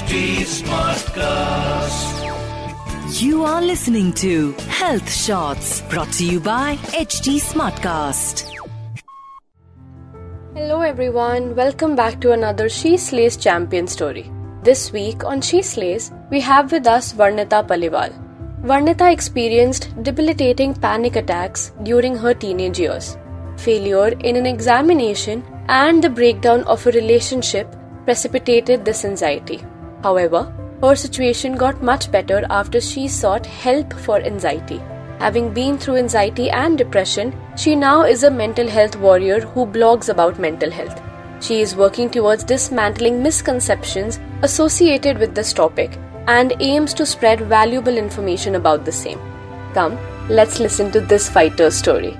HT Smartcast. You are listening to Health Shots brought to you by HT Smartcast. Hello everyone, welcome back to another She Slays champion story. This week on She Slays, we have with us Varnita Paliwal. Varnita experienced debilitating panic attacks during her teenage years. Failure in an examination and the breakdown of a relationship precipitated this anxiety. However, her situation got much better after she sought help for anxiety. Having been through anxiety and depression, she now is a mental health warrior who blogs about mental health. She is working towards dismantling misconceptions associated with this topic and aims to spread valuable information about the same. Come, let's listen to this fighter's story.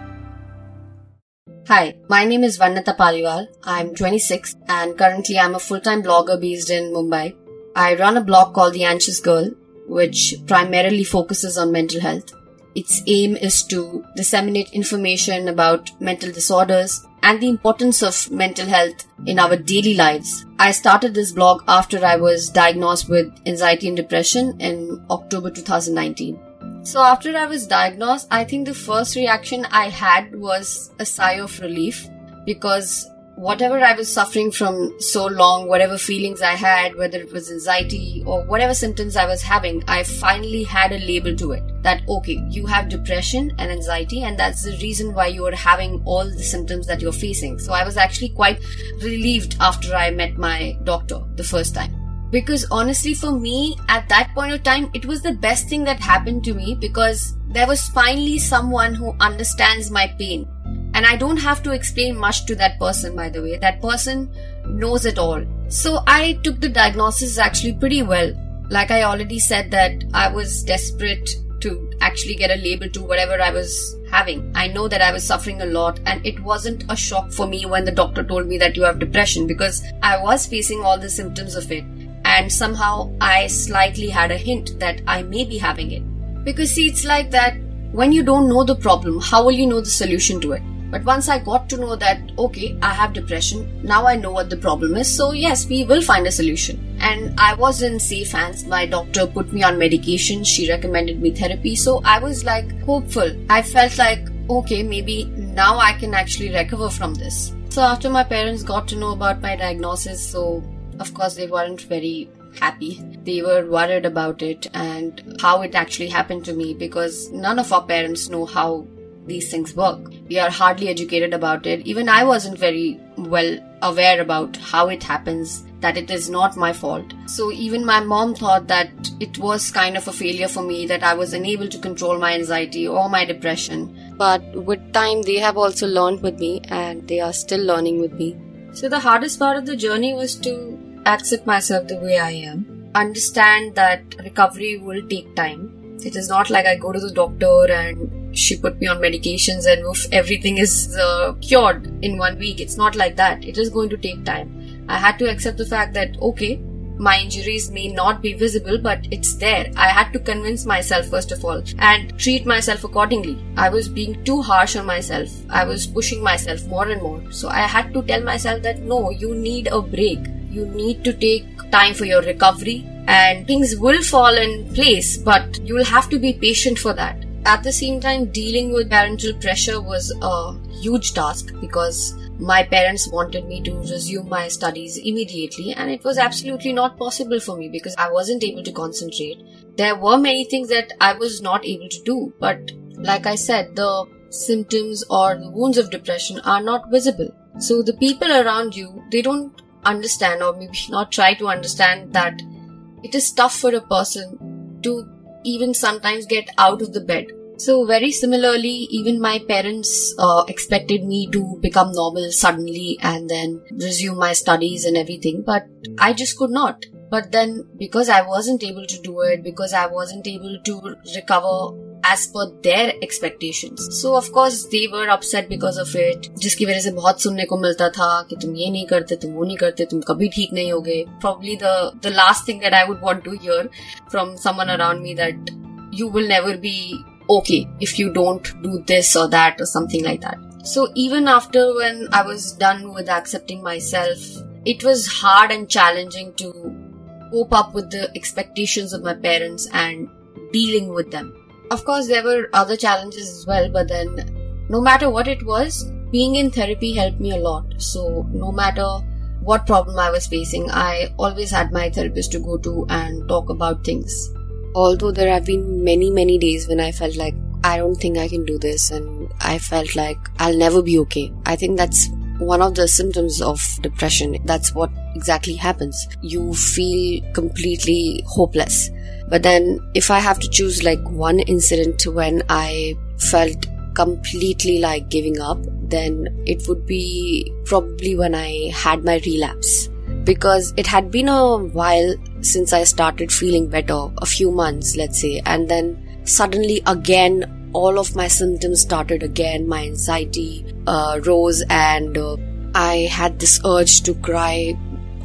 Hi, my name is Varnita Paliwal. I'm 26 and currently I'm a full-time blogger based in Mumbai. I run a blog called The Anxious Girl, which primarily focuses on mental health. Its aim is to disseminate information about mental disorders and the importance of mental health in our daily lives. I started this blog after I was diagnosed with anxiety and depression in October 2019. So after I was diagnosed, I think the first reaction I had was a sigh of relief because whatever I was suffering from so long, whatever feelings I had, whether it was anxiety or whatever symptoms I was having, I finally had a label to it. That, okay, you have depression and anxiety, and that's the reason why you are having all the symptoms that you're facing. So I was actually quite relieved after I met my doctor the first time. Because honestly, for me, at that point of time, it was the best thing that happened to me because there was finally someone who understands my pain and I don't have to explain much to that person, by the way. That person knows it all. So I took the diagnosis actually pretty well. Like I already said that I was desperate to actually get a label to whatever I was having. I know that I was suffering a lot and it wasn't a shock for me when the doctor told me that you have depression because I was facing all the symptoms of it and somehow I slightly had a hint that I may be having it. Because see, it's like that when you don't know the problem, how will you know the solution to it? But once I got to know that, okay, I have depression, now I know what the problem is, so yes, we will find a solution. And I was in safe hands. My doctor put me on medication, she recommended me therapy, so I was like hopeful. I felt like, okay, maybe now I can actually recover from this. So after my parents got to know about my diagnosis, so of course they weren't very happy. They were worried about it and how it actually happened to me because none of our parents know how these things work. We are hardly educated about it. Even I wasn't very well aware about how it happens, that it is not my fault. So even my mom thought that it was kind of a failure for me, that I was unable to control my anxiety or my depression. But with time, they have also learned with me and they are still learning with me. So the hardest part of the journey was to accept myself the way I am, understand that recovery will take time. It is not like I go to the doctor and she put me on medications and oof, everything is uh, cured in one week. It's not like that. It is going to take time. I had to accept the fact that, okay, my injuries may not be visible, but it's there. I had to convince myself, first of all, and treat myself accordingly. I was being too harsh on myself. I was pushing myself more and more. So I had to tell myself that no, you need a break. You need to take time for your recovery and things will fall in place, but you will have to be patient for that at the same time, dealing with parental pressure was a huge task because my parents wanted me to resume my studies immediately, and it was absolutely not possible for me because I wasn't able to concentrate. There were many things that I was not able to do, but like I said, the symptoms or the wounds of depression are not visible. So the people around you, they don't understand or maybe not try to understand that it is tough for a person to even sometimes get out of the bed. So, very similarly, even my parents uh, expected me to become normal suddenly and then resume my studies and everything, but I just could not. But then, because I wasn't able to do it, because I wasn't able to recover as per their expectations. So of course they were upset because of it. जिसकी वजह से बहुत सुनने को मिलता था कि तुम ये नहीं करते तुम वो नहीं करते तुम कभी ठीक नहीं होगे Probably the the last thing that I would want to hear from someone around me that you will never be okay if you don't do this or that or something like that. So even after when I was done with accepting myself, it was hard and challenging to cope up with the expectations of my parents and dealing with them. Of course, there were other challenges as well, but then no matter what it was, being in therapy helped me a lot. So, no matter what problem I was facing, I always had my therapist to go to and talk about things. Although there have been many, many days when I felt like I don't think I can do this and I felt like I'll never be okay. I think that's one of the symptoms of depression. That's what exactly happens. You feel completely hopeless. But then if I have to choose like one incident when I felt completely like giving up, then it would be probably when I had my relapse. Because it had been a while since I started feeling better, a few months, let's say, and then suddenly again all of my symptoms started again. My anxiety uh, rose, and uh, I had this urge to cry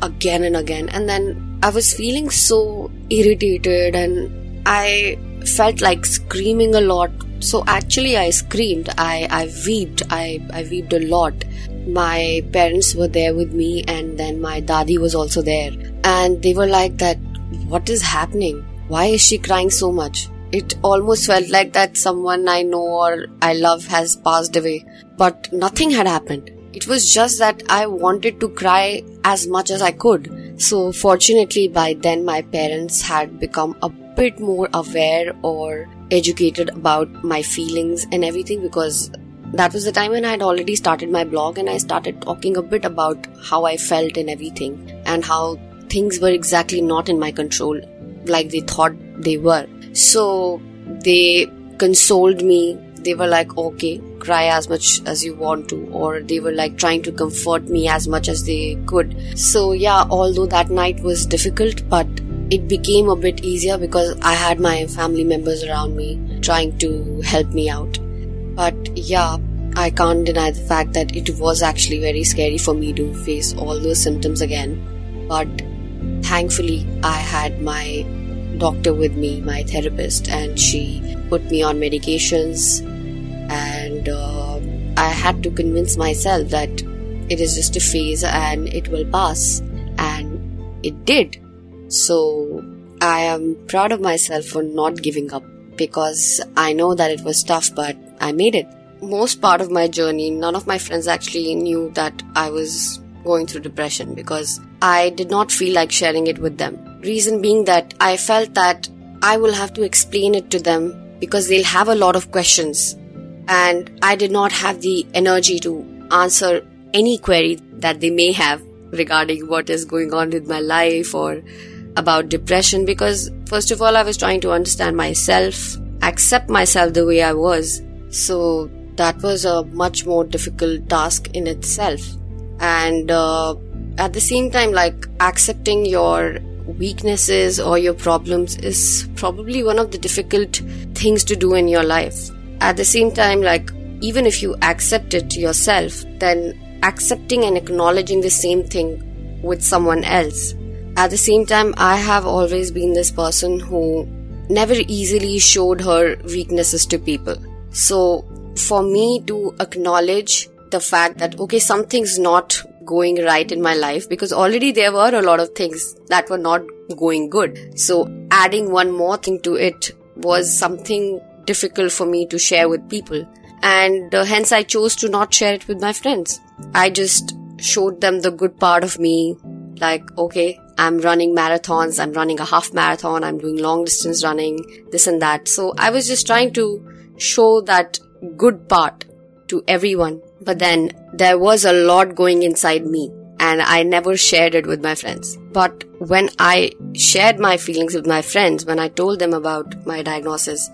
again and again. And then I was feeling so irritated, and I felt like screaming a lot. So actually, I screamed. I I wept. I I wept a lot. My parents were there with me, and then my dadi was also there, and they were like that. What is happening? Why is she crying so much? It almost felt like that someone I know or I love has passed away. But nothing had happened. It was just that I wanted to cry as much as I could. So, fortunately, by then my parents had become a bit more aware or educated about my feelings and everything because that was the time when I had already started my blog and I started talking a bit about how I felt and everything and how things were exactly not in my control like they thought they were. So they consoled me. They were like, okay, cry as much as you want to, or they were like trying to comfort me as much as they could. So, yeah, although that night was difficult, but it became a bit easier because I had my family members around me trying to help me out. But yeah, I can't deny the fact that it was actually very scary for me to face all those symptoms again. But thankfully, I had my doctor with me, my therapist, and she put me on medications. And uh, I had to convince myself that it is just a phase and it will pass. And it did. So I am proud of myself for not giving up because I know that it was tough, but I made it. Most part of my journey, none of my friends actually knew that I was going through depression because I did not feel like sharing it with them. Reason being that I felt that I will have to explain it to them because they'll have a lot of questions and I did not have the energy to answer any query that they may have regarding what is going on with my life or about depression because first of all I was trying to understand myself, accept myself the way I was. So that was a much more difficult task in itself. And uh, at the same time, like accepting your weaknesses or your problems is probably one of the difficult things to do in your life. At the same time, like even if you accept it yourself, then accepting and acknowledging the same thing with someone else. At the same time, I have always been this person who never easily showed her weaknesses to people. So, for me to acknowledge the fact that, okay, something's not going right in my life because already there were a lot of things that were not going good. So adding one more thing to it was something difficult for me to share with people. And uh, hence I chose to not share it with my friends. I just showed them the good part of me. Like, okay, I'm running marathons, I'm running a half marathon, I'm doing long distance running, this and that. So I was just trying to show that good part to everyone but then there was a lot going inside me and I never shared it with my friends. But when I shared my feelings with my friends, when I told them about my diagnosis,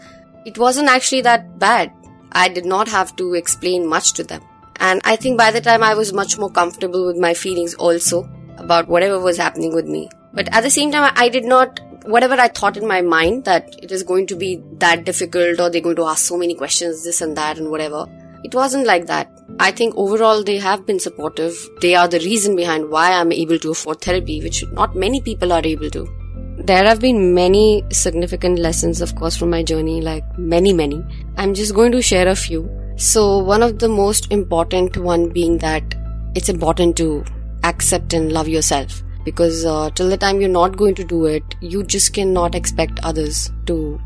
it wasn't actually that bad. I did not have to explain much to them. And I think by the time I was much more comfortable with my feelings also about whatever was happening with me. But at the same time, I did not, whatever I thought in my mind that it is going to be that difficult or they're going to ask so many questions, this and that and whatever. It wasn't like that. I think overall they have been supportive. They are the reason behind why I'm able to afford therapy, which not many people are able to. There have been many significant lessons, of course, from my journey, like many, many. I'm just going to share a few. So, one of the most important one being that it's important to accept and love yourself. because uh, till the time you're not going to do it, you just cannot expect others to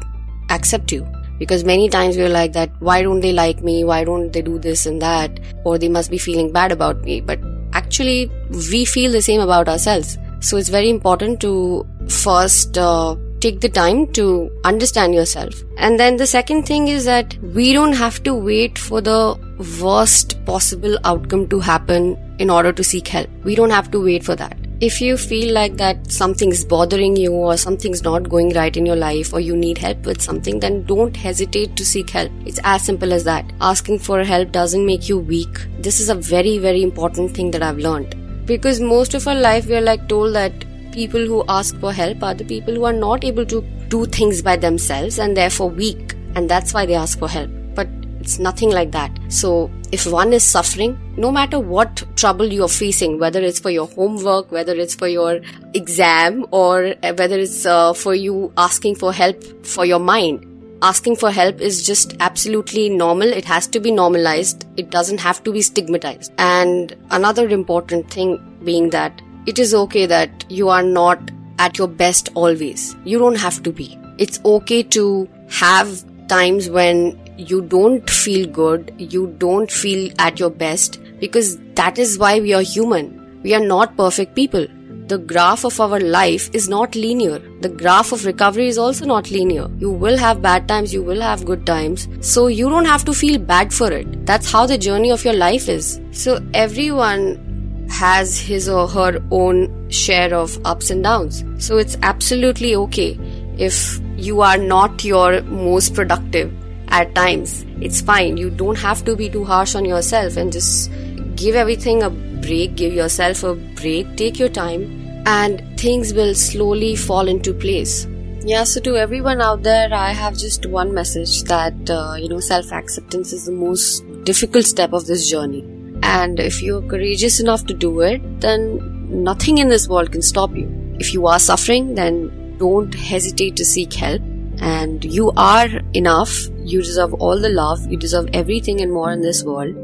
accept you. Because many times we're like that, why don't they like me? Why don't they do this and that? Or they must be feeling bad about me. But actually, we feel the same about ourselves. So it's very important to first uh, take the time to understand yourself. And then the second thing is that we don't have to wait for the worst possible outcome to happen in order to seek help. We don't have to wait for that. If you feel like that something's bothering you or something's not going right in your life or you need help with something, then don't hesitate to seek help. It's as simple as that. Asking for help doesn't make you weak. This is a very, very important thing that I've learned. Because most of our life we are like told that people who ask for help are the people who are not able to do things by themselves and therefore weak. And that's why they ask for help. But it's nothing like that. So if one is suffering, no matter what trouble you're facing, whether it's for your homework, whether it's for your exam, or whether it's uh, for you asking for help for your mind, asking for help is just absolutely normal. It has to be normalized. It doesn't have to be stigmatized. And another important thing being that it is okay that you are not at your best always. You don't have to be. It's okay to have times when you don't feel good, you don't feel at your best, because that is why we are human. We are not perfect people. The graph of our life is not linear. The graph of recovery is also not linear. You will have bad times, you will have good times. So you don't have to feel bad for it. That's how the journey of your life is. So everyone has his or her own share of ups and downs. So it's absolutely okay if you are not your most productive at times. It's fine. You don't have to be too harsh on yourself and just give everything a break, give yourself a break, take your time, and things will slowly fall into place. Yeah, so to everyone out there, I have just one message that, uh, you know, self acceptance is the most difficult step of this journey. And if you're courageous enough to do it, then nothing in this world can stop you. If you are suffering, then don't hesitate to seek help and you are enough. You deserve all the love, you deserve everything and more in this world.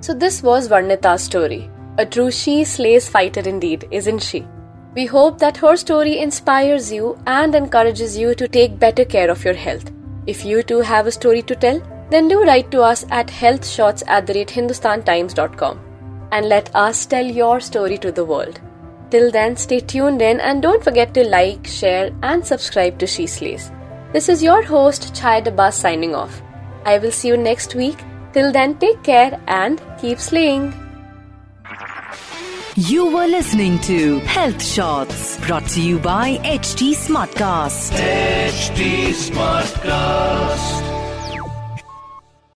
So, this was Varnita's story. A true she slays fighter indeed, isn't she? We hope that her story inspires you and encourages you to take better care of your health. If you too have a story to tell, then do write to us at healthshots at the rate hindustantimes.com and let us tell your story to the world. Till then, stay tuned in and don't forget to like, share, and subscribe to She Slays. This is your host, Chai Dabas signing off. I will see you next week. Till then, take care and keep slaying. You were listening to Health Shots brought to you by HT Smartcast. HT Smartcast.